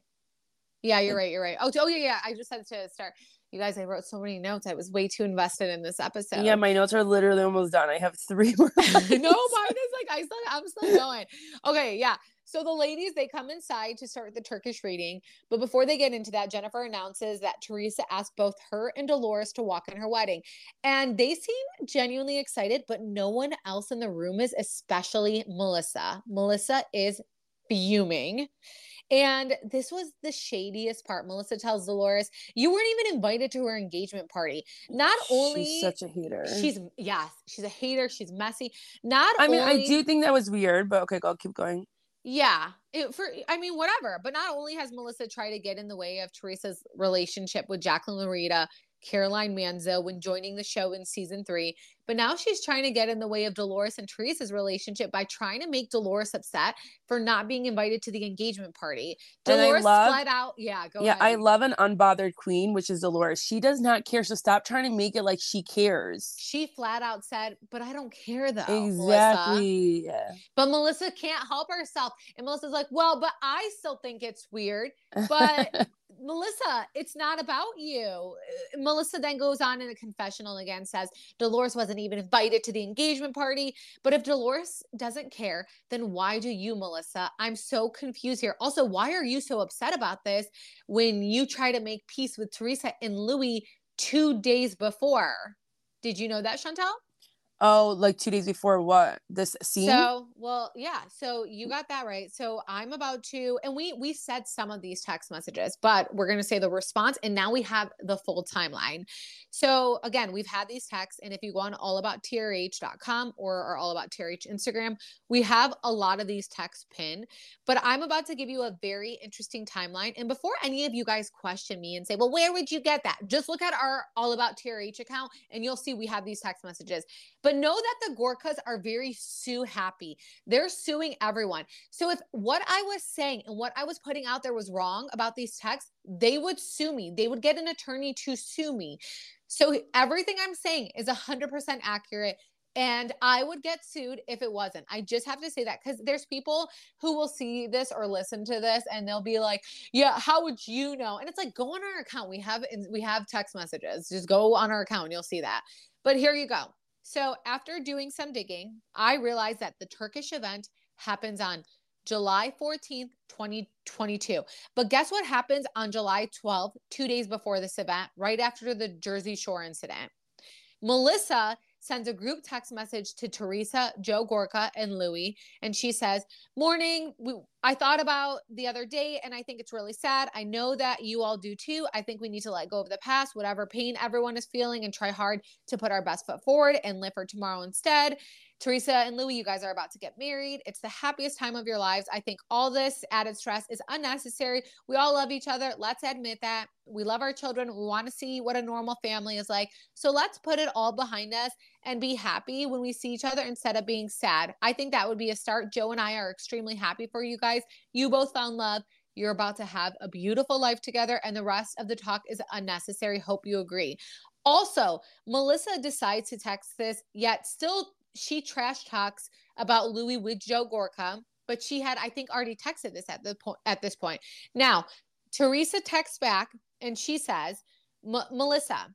Yeah, you're right. You're right. Oh, oh yeah, yeah. I just said to start. You guys, I wrote so many notes. I was way too invested in this episode. Yeah, my notes are literally almost done. I have three more. no, mine is like I still I'm still going. Okay, yeah. So the ladies they come inside to start the Turkish reading, but before they get into that, Jennifer announces that Teresa asked both her and Dolores to walk in her wedding, and they seem genuinely excited, but no one else in the room is, especially Melissa. Melissa is fuming. And this was the shadiest part. Melissa tells Dolores, You weren't even invited to her engagement party. Not only she's such a hater. She's yes, she's a hater. She's messy. Not I mean, only, I do think that was weird, but okay, go keep going. Yeah. It, for I mean, whatever. But not only has Melissa tried to get in the way of Teresa's relationship with Jacqueline Laurita, Caroline Manzo when joining the show in season three. But now she's trying to get in the way of Dolores and Teresa's relationship by trying to make Dolores upset for not being invited to the engagement party. Dolores love, fled out. Yeah, go yeah, ahead. I love an unbothered queen, which is Dolores. She does not care. So stop trying to make it like she cares. She flat out said, But I don't care though. Exactly. Melissa. But Melissa can't help herself. And Melissa's like, Well, but I still think it's weird. But Melissa, it's not about you. Uh, Melissa then goes on in a confessional again, says Dolores wasn't even invited to the engagement party. But if Dolores doesn't care, then why do you, Melissa? I'm so confused here. Also, why are you so upset about this when you try to make peace with Teresa and Louie two days before? Did you know that, Chantel? Oh, like two days before what? This scene? So, well, yeah. So you got that right. So I'm about to, and we we said some of these text messages, but we're gonna say the response, and now we have the full timeline. So again, we've had these texts, and if you go on allabouttrh.com or our All About TRH Instagram, we have a lot of these texts pinned. But I'm about to give you a very interesting timeline. And before any of you guys question me and say, well, where would you get that? Just look at our All About TRH account, and you'll see we have these text messages. But know that the Gorgas are very sue happy. They're suing everyone. So if what I was saying and what I was putting out there was wrong about these texts, they would sue me. They would get an attorney to sue me. So everything I'm saying is 100% accurate. And I would get sued if it wasn't. I just have to say that because there's people who will see this or listen to this and they'll be like, "Yeah, how would you know?" And it's like, go on our account. We have we have text messages. Just go on our account. You'll see that. But here you go. So, after doing some digging, I realized that the Turkish event happens on July 14th, 2022. But guess what happens on July 12th, two days before this event, right after the Jersey Shore incident? Melissa sends a group text message to Teresa, Joe Gorga, and Louie. And she says, Morning, I thought about the other day and I think it's really sad. I know that you all do too. I think we need to let go of the past, whatever pain everyone is feeling, and try hard to put our best foot forward and live for tomorrow instead. Teresa and Louie, you guys are about to get married. It's the happiest time of your lives. I think all this added stress is unnecessary. We all love each other. Let's admit that. We love our children. We want to see what a normal family is like. So let's put it all behind us and be happy when we see each other instead of being sad. I think that would be a start. Joe and I are extremely happy for you guys. You both found love. You're about to have a beautiful life together, and the rest of the talk is unnecessary. Hope you agree. Also, Melissa decides to text this, yet still she trash talks about Louie with Joe Gorga. but she had, I think, already texted this at the point at this point. Now, Teresa texts back and she says, Melissa,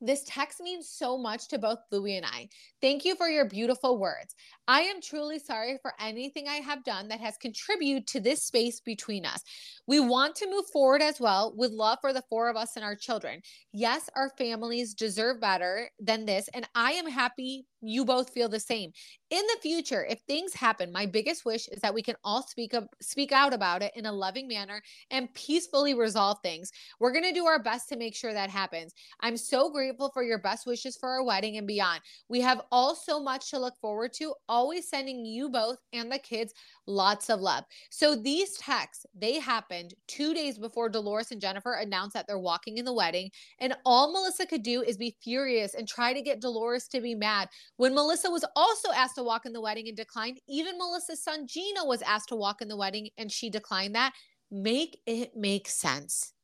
this text means so much to both Louie and I. Thank you for your beautiful words. I am truly sorry for anything I have done that has contributed to this space between us. We want to move forward as well with love for the four of us and our children. Yes, our families deserve better than this, and I am happy you both feel the same. In the future, if things happen, my biggest wish is that we can all speak up, speak out about it in a loving manner and peacefully resolve things. We're going to do our best to make sure that happens. I'm so grateful for your best wishes for our wedding and beyond. We have all so much to look forward to. Always sending you both and the kids lots of love. So these texts, they happened 2 days before Dolores and Jennifer announced that they're walking in the wedding, and all Melissa could do is be furious and try to get Dolores to be mad when Melissa was also asked to walk in the wedding and declined, even Melissa's son Gino was asked to walk in the wedding and she declined that. Make it make sense.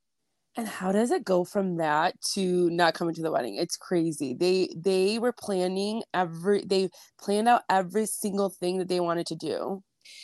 And how does it go from that to not coming to the wedding? It's crazy. They they were planning every they planned out every single thing that they wanted to do.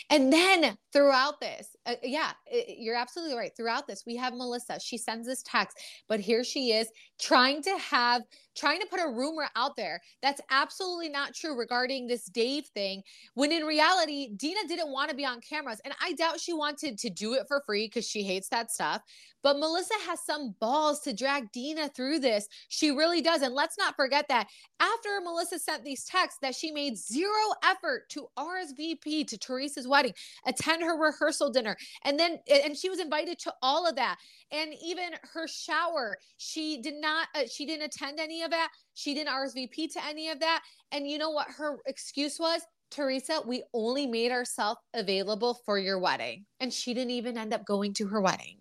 And then throughout this, uh, yeah, it, you're absolutely right. Throughout this, we have Melissa. She sends this text, but here she is trying to have, trying to put a rumor out there that's absolutely not true regarding this Dave thing. When in reality, Dina didn't want to be on cameras. And I doubt she wanted to do it for free because she hates that stuff. But Melissa has some balls to drag Dina through this. She really does. And let's not forget that after Melissa sent these texts, that she made zero effort to RSVP to Teresa's wedding, attend her rehearsal dinner, and then and she was invited to all of that. And even her shower, she did not. Uh, she didn't attend any of that. She didn't RSVP to any of that. And you know what her excuse was? Teresa, we only made ourselves available for your wedding. And she didn't even end up going to her wedding.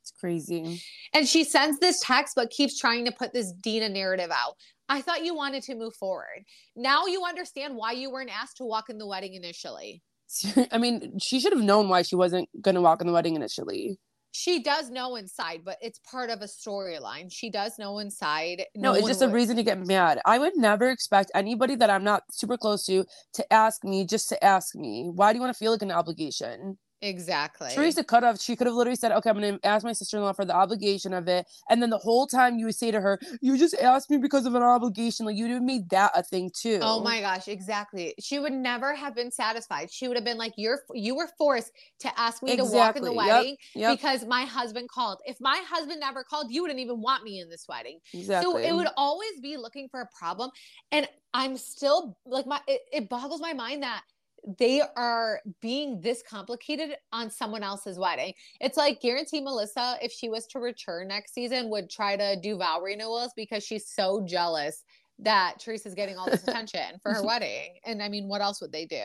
It's crazy. And she sends this text, but keeps trying to put this Dina narrative out. I thought you wanted to move forward. Now you understand why you weren't asked to walk in the wedding initially. I mean, she should have known why she wasn't going to walk in the wedding initially. She does know inside, but it's part of a storyline. She does know inside. No, no it's just would. a reason to get mad. I would never expect anybody that I'm not super close to to ask me just to ask me. Why do you want to feel like an obligation? Exactly. Teresa could have, she could have literally said, okay, I'm going to ask my sister in law for the obligation of it. And then the whole time you would say to her, you just asked me because of an obligation. Like you'd have made that a thing oh too. Oh my gosh, exactly. She would never have been satisfied. She would have been like, you're, you were forced to ask me exactly. to walk in the wedding yep. Yep. because my husband called. If my husband never called, you wouldn't even want me in this wedding. Exactly. So it would always be looking for a problem. And I'm still like, my, it, it boggles my mind that they are being this complicated on someone else's wedding. It's like guarantee Melissa, if she was to return next season, would try to do vow renewals because she's so jealous that Teresa's getting all this attention for her wedding. And I mean, what else would they do?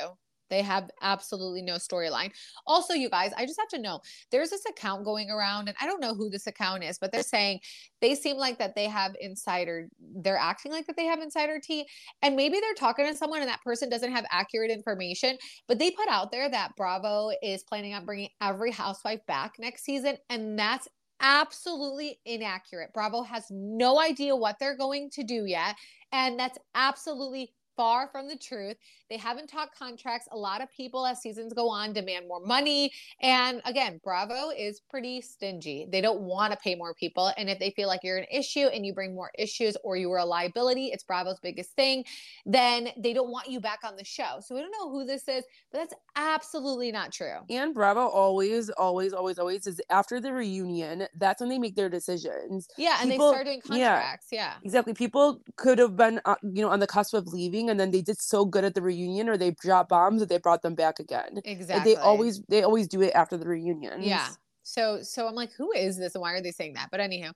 They have absolutely no storyline. Also, you guys, I just have to know there's this account going around, and I don't know who this account is, but they're saying they seem like that they have insider, they're acting like that they have insider tea. And maybe they're talking to someone and that person doesn't have accurate information, but they put out there that Bravo is planning on bringing every housewife back next season. And that's absolutely inaccurate. Bravo has no idea what they're going to do yet. And that's absolutely far from the truth. They haven't talked contracts. A lot of people, as seasons go on, demand more money. And again, Bravo is pretty stingy. They don't want to pay more people. And if they feel like you're an issue and you bring more issues or you were a liability, it's Bravo's biggest thing, then they don't want you back on the show. So we don't know who this is, but that's absolutely not true. And Bravo always, always, always, always is after the reunion, that's when they make their decisions. Yeah. And people, they start doing contracts. Yeah, yeah. Exactly. People could have been, uh, you know, on the cusp of leaving and then they did so good at the reunion or they dropped bombs that they brought them back again. Exactly. they always they always do it after the reunion. Yeah. So so I'm like, who is this and why are they saying that? But anyhow,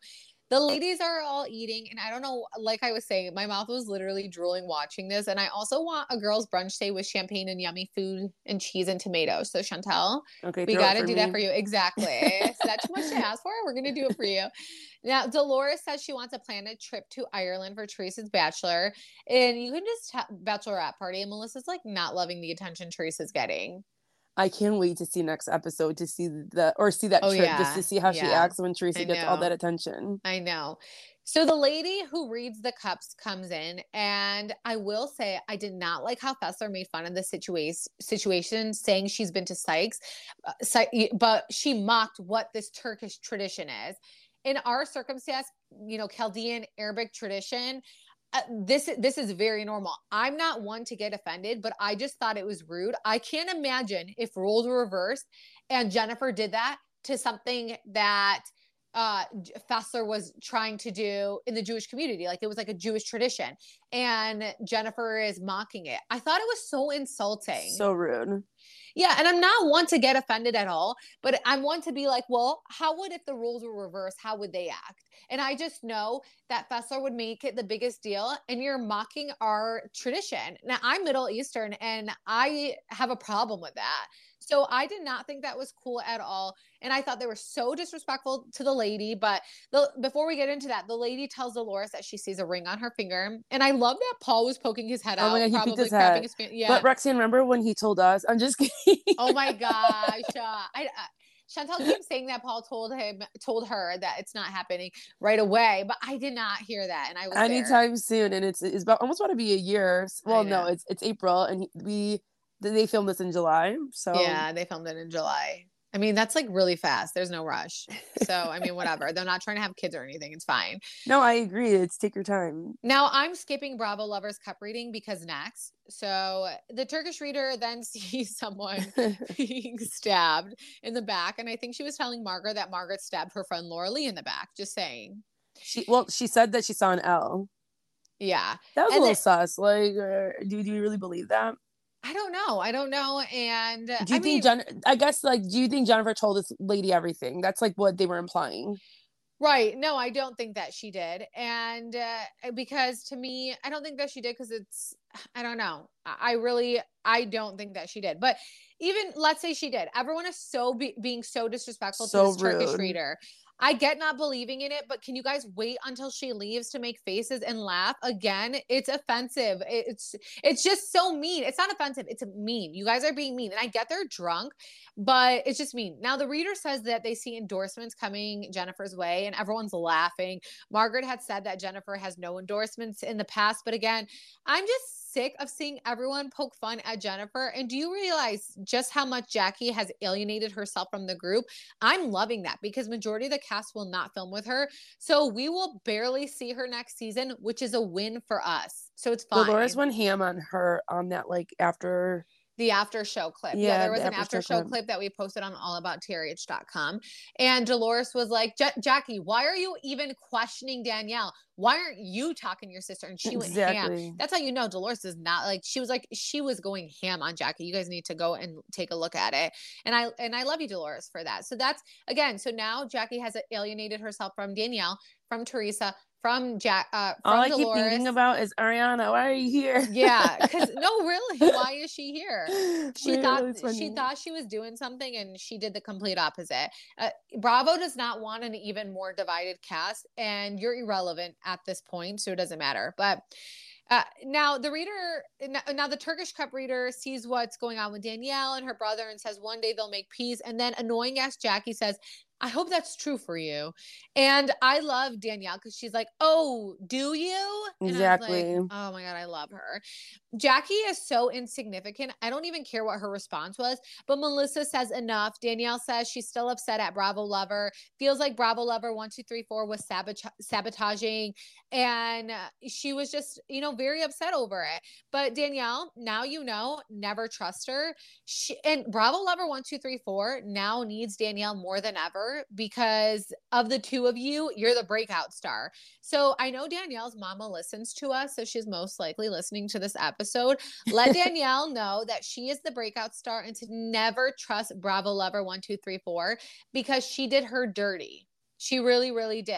the ladies are all eating and i don't know like i was saying my mouth was literally drooling watching this and i also want a girls brunch day with champagne and yummy food and cheese and tomatoes. So chantel okay we got to do me. that for you. Exactly. Is that too much to ask for? We're gonna do it for you. Now dolores says she wants to plan a trip to ireland for teresa's bachelor and you can just have bachelorette party and melissa's like not loving the attention teresa's getting I can't wait to see next episode to see the or see that Oh, trip just to see how she acts when Teresa gets all that attention. I know. So the lady who reads the cups comes in, and I will say I did not like how Fessler made fun of the situation, situation saying she's been to Sykes, uh, Sy- but she mocked what this Turkish tradition is. In our circumstance, you know, Chaldean Arabic tradition, uh, this this is very normal. I'm not one to get offended, but I just thought it was rude. I can't imagine if roles were reversed and Jennifer did that to something that uh Fessler was trying to do in the Jewish community. Like it was like a Jewish tradition. And Jennifer is mocking it. I thought it was so insulting. So rude. Yeah, and I'm not one to get offended at all, but I'm one to be like, well, how would if the rules were reversed, how would they act? And I just know that Fessler would make it the biggest deal, and you're mocking our tradition. Now I'm Middle Eastern, and I have a problem with that. So I did not think that was cool at all, and I thought they were so disrespectful to the lady. But the, before we get into that, the lady tells Dolores that she sees a ring on her finger, and I love that Paul was poking his head Oh out, my God, he probably his head. his Yeah, But Roxanne, remember when he told us? I'm just kidding. oh my gosh uh, I, uh, Chantel keeps saying that Paul told him told her that it's not happening right away, but I did not hear that, and I was there. anytime soon and it's it's about almost about to be a year well no it's it's april and he, we they filmed this in july so Yeah, they filmed it in July. I mean, that's like really fast. There's no rush. So I mean, whatever. They're not trying to have kids or anything. It's fine. no i agree it's take your time Now I'm skipping Bravo Lovers Cup reading because next. So the Turkish reader then sees someone being stabbed in the back, and I think she was telling Margaret that Margaret stabbed her friend Laura Lee in the back. Just saying. she well she said that she saw an l Yeah. that was a little the- sus like uh, do, do you really believe that I don't know. I don't know. And do you I mean, think Jen- i guess like do you think jennifer told this lady everything that's like what they were implying right? No, I don't think that she did. And uh, because to me, I don't think that she did because it's, I don't know. I really, I don't think that she did. But even let's say she did. Everyone is so be- being so disrespectful So to this Turkish reader. I get not believing in it, but can you guys wait until she leaves to make faces and laugh again? It's offensive. It's it's just so mean. It's not offensive. It's mean. You guys are being mean, and I get they're drunk, but it's just mean. Now the reader says that they see endorsements coming Jennifer's way, and everyone's laughing. Margaret had said that Jennifer has no endorsements in the past, but again, I'm just sick of seeing everyone poke fun at Jennifer. And do you realize just how much Jackie has alienated herself from the group? I'm loving that because majority of the cast will not film with her. So we will barely see her next season, which is a win for us. So it's fine. dolores went ham on her on that like after the after show clip. Yeah, Yeah, there was the an after after show clip. clip that we posted on allabouttrh.com. And Dolores was like, Jackie, why are you even questioning Danielle? Why aren't you talking to your sister? And she went ham. That's how you know Dolores is not like she was like she was going ham on Jackie. You guys need to go and take a look at it. And I and I love you, Dolores, for that. So that's again. So now Jackie has alienated herself from Danielle, from Teresa, from Jack, uh, from all i Dolores. keep thinking about is ariana why are you here yeah, because no, really, why is she here? She Wait, thought that's she thought she was doing something, and she did the complete opposite. Uh, Bravo does not want an even more divided cast, and you're irrelevant at this point, so it doesn't matter. But uh, now the reader, now, now the Turkish Cup reader sees what's going on with Danielle and her brother, and says one day they'll make peace. And then annoying ass Jackie says, "I hope that's true for you." And I love Danielle because she's like, "Oh, do you?" And was like, Exactly. oh my god, I love her. Jackie is so insignificant. I don't even care what her response was. But Melissa says enough. Danielle says she's still upset at Bravo Lover. Feels like Bravo Lover one two three four was sabot- sabotaging, and she was just you know very upset over it. But Danielle, now you know, never trust her. She and Bravo Lover one two three four now needs Danielle more than ever because of the two of you. You're the breakout star. So I know Danielle's mama listens to us, so she's most likely listening to this episode. Let Danielle know that she is the breakout star and to never trust Bravo Lover 1234 because she did her dirty. She really, really did.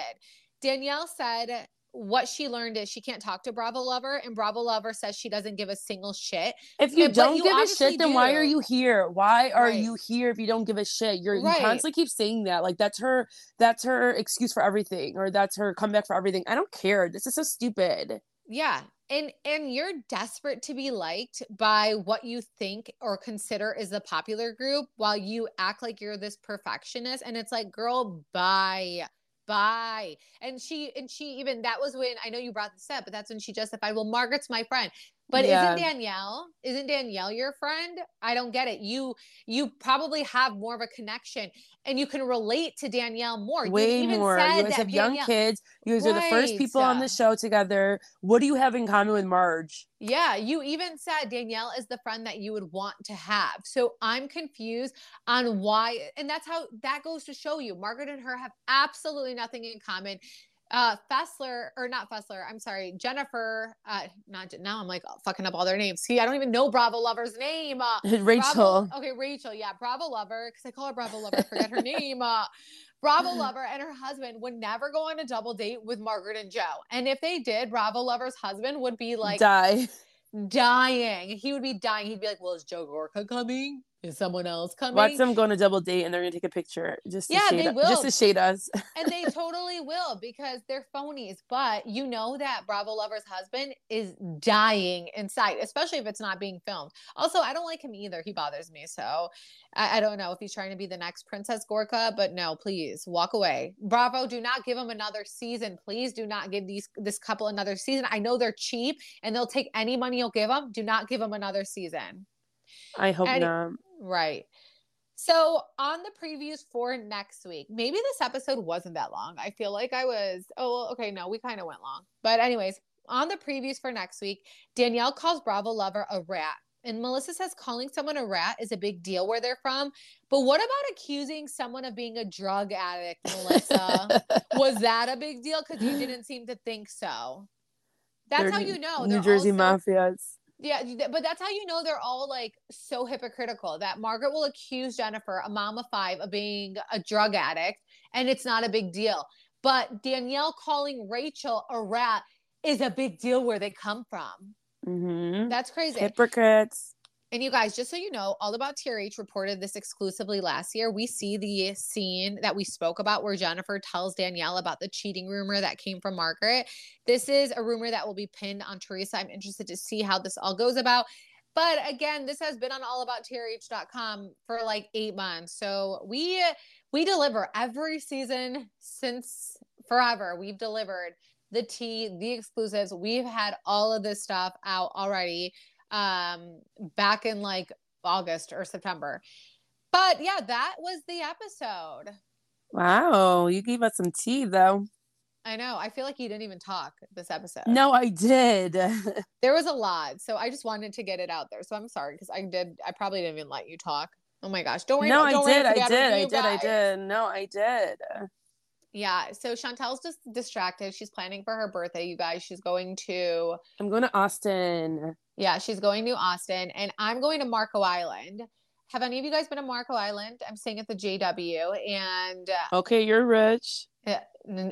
Danielle said what she learned is she can't talk to Bravo Lover, and Bravo Lover says she doesn't give a single shit. If you but don't you give a shit, then why are you here? Why are Right. you here if you don't give a shit? You're Right. you constantly keep saying that. Like that's her that's her excuse for everything, or that's her comeback for everything. I don't care. This is so stupid. Yeah. and and you're desperate to be liked by what you think or consider is the popular group while you act like you're this perfectionist and it's like girl bye bye. And she and she even that was when i know you brought this up but that's when she justified well margaret's my friend but yeah. isn't Danielle, isn't Danielle your friend? I don't get it. You you probably have more of a connection and you can relate to Danielle more. Way more. You guys have Danielle... young kids. You guys right. are the first people on the show together. What do you have in common with Marge? Yeah, you even said Danielle is the friend that you would want to have. So I'm confused on why, and that's how that goes to show you Margaret and her have absolutely nothing in common uh Fessler or not Fessler, I'm sorry, Jennifer, uh not now I'm like fucking up all their names. See, I don't even know Bravo Lover's name. Uh, Rachel. Bravo, okay, Rachel, yeah, Bravo Lover, because I call her Bravo Lover, forget her name. Uh Bravo Lover and her husband would never go on a double date with Margaret and Joe. And if they did, Bravo Lover's husband would be like die. Dying. He would be dying. He'd be like, Well, is Joe Gorga coming? Is someone else coming? Watch them go on a double date and they're gonna take a picture just to yeah, shade they will. just to shade us. and they totally will because they're phonies. But you know that Bravo Lover's husband is dying inside, especially if it's not being filmed. Also, I don't like him either. He bothers me. So I, I don't know if he's trying to be the next Princess Gorga, but no, please walk away. Bravo, do not give him another season. Please do not give these this couple another season. I know they're cheap and they'll take any money you'll give them. Do not give them another season. I hope and, not. Right. So on the previews for next week, maybe this episode wasn't that long. I feel like I was, oh, okay, no, we kind of went long. But, anyways, on the previews for next week, Danielle calls Bravo Lover a rat. And Melissa says calling someone a rat is a big deal where they're from. But what about accusing someone of being a drug addict, Melissa? Was that a big deal? Because you didn't seem to think so. That's they're how you know. New Jersey also- mafias yeah, but that's how you know they're all like so hypocritical that Margaret will accuse Jennifer, a mom of five, of being a drug addict, and it's not a big deal. But Danielle calling Rachel a rat is a big deal where they come from. Mm-hmm. That's crazy. Hypocrites. And you guys, just so you know, All About TRH reported this exclusively last year. We see the scene that we spoke about where Jennifer tells Danielle about the cheating rumor that came from Margaret. This is a rumor that will be pinned on Teresa. I'm interested to see how this all goes about. But again, this has been on allabouttrh.com for like eight months. So we we deliver every season since forever. We've delivered the tea, the exclusives. We've had all of this stuff out already um back in like August or September. But yeah, that was the episode. Wow, you gave us some tea though. I know. I feel like you didn't even talk this episode. No, I did. there was a lot. So I just wanted to get it out there. So I'm sorry because I did I probably didn't even let you talk. Oh my gosh. Don't worry. No, don't I, did, I, did, I did. I did. I did. No, I did. Yeah. So Chantel's just distracted. She's planning for her birthday, you guys. She's going to I'm going to Austin. Yeah, she's going to Austin and I'm going to Marco Island. Have any of you guys been to Marco Island? I'm staying at the JW and uh, Okay, you're rich.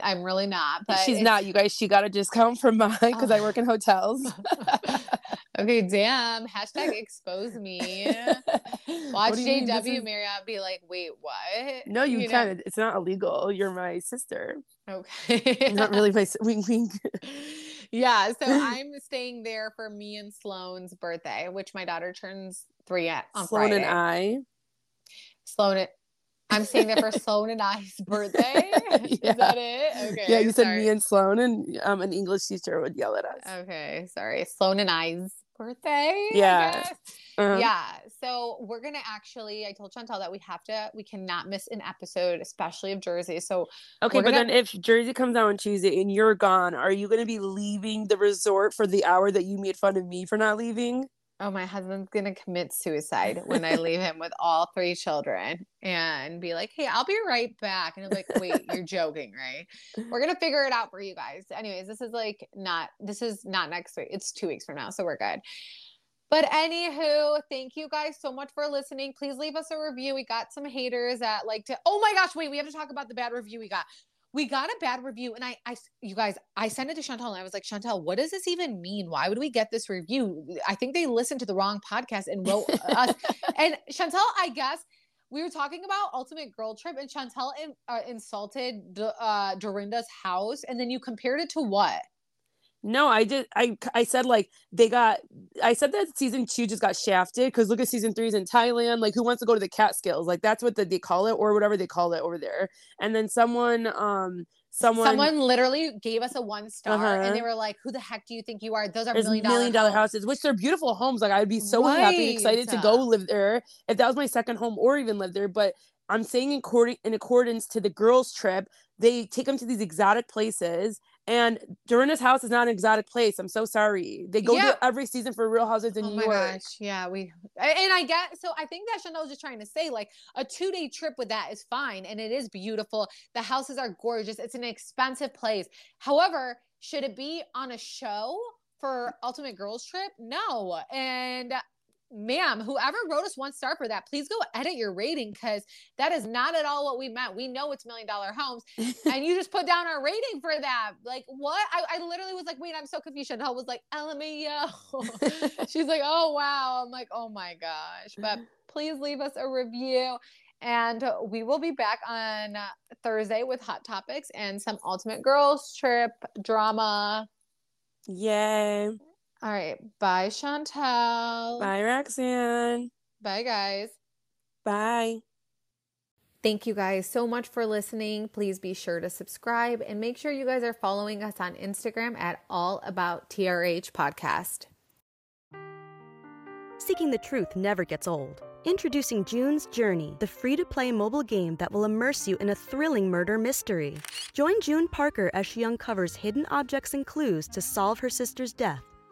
I'm really not. But she's not. You guys, she got a discount from mine because oh. I work in hotels. okay, damn. Hashtag expose me. Watch JW is... Marriott be like, wait, what? No, you, you can't. Know? It's not illegal. You're my sister. Okay. not really my wink wink. yeah. So I'm staying there for me and Sloane's birthday, which my daughter turns three at on Sloan Friday. and I. Sloan I'm staying there for Sloan and I's birthday. yeah. Is that it? Okay. Yeah, you said me and Sloan, and um, an English teacher would yell at us. Okay, sorry. Sloan and I's birthday. Yeah. Uh-huh. Yeah. So we're gonna actually. I told Chantel that we have to. We cannot miss an episode, especially of Jersey. So okay, but gonna... then if Jersey comes out on Tuesday and you're gone, are you gonna be leaving the resort for the hour that you made fun of me for not leaving? Oh, my husband's going to commit suicide when I leave him with all three children and be like, hey, I'll be right back. And I'm like, wait, you're joking, right? We're going to figure it out for you guys. Anyways, this is like not, this is not next week. It's two weeks from now. So we're good. But anywho, thank you guys so much for listening. Please leave us a review. We got some haters that like to, oh my gosh, wait, we have to talk about the bad review we got we got a bad review and I, I you guys i sent it to chantel and i was like chantel what does this even mean? Why would we get this review? I think they listened to the wrong podcast and wrote us. And chantel i guess we were talking about ultimate girl trip and chantel in, uh, insulted uh, dorinda's house and then you compared it to what No, I did. I I said like they got. I said that season two just got shafted because look at season three's in Thailand. Like who wants to go to the Catskills? Like that's what the, they call it or whatever they call it over there. And then someone um someone Someone literally gave us a one star Uh-huh. and they were like, Who the heck do you think you are? Those are there's million million dollar, houses, which they're beautiful homes. Like I'd be so happy and excited to go live there if that was my second home or even live there. But I'm saying in in accordance to the girls' trip, they take them to these exotic places. And Dorinda's house is not an exotic place. I'm so sorry. They go Yeah. there every season for Real Houses in Oh New my York. gosh. Yeah, we and I get so I think that Chanel was just trying to say like a two day trip with that is fine and it is beautiful. The houses are gorgeous. It's an expensive place. However, should it be on a show for Ultimate Girls Trip? No. And ma'am, whoever wrote us one star for that, please go edit your rating because that is not at all what we meant. We know it's million dollar homes, and you just put down our rating for that. Like what? I, I literally was like, wait, I'm so confused. And Chanel was like, LMAO. She's like, oh wow. I'm like, oh my gosh. But please leave us a review. And we will be back on Thursday with hot topics and some ultimate girls trip drama. Yay. All right. Bye, Chantel. Bye, Roxanne. Bye, guys. Bye. Thank you guys so much for listening. Please be sure to subscribe and make sure you guys are following us on Instagram at All About TRH Podcast. Seeking the truth never gets old. Introducing June's Journey, the free to play mobile game that will immerse you in a thrilling murder mystery. Join June Parker as she uncovers hidden objects and clues to solve her sister's death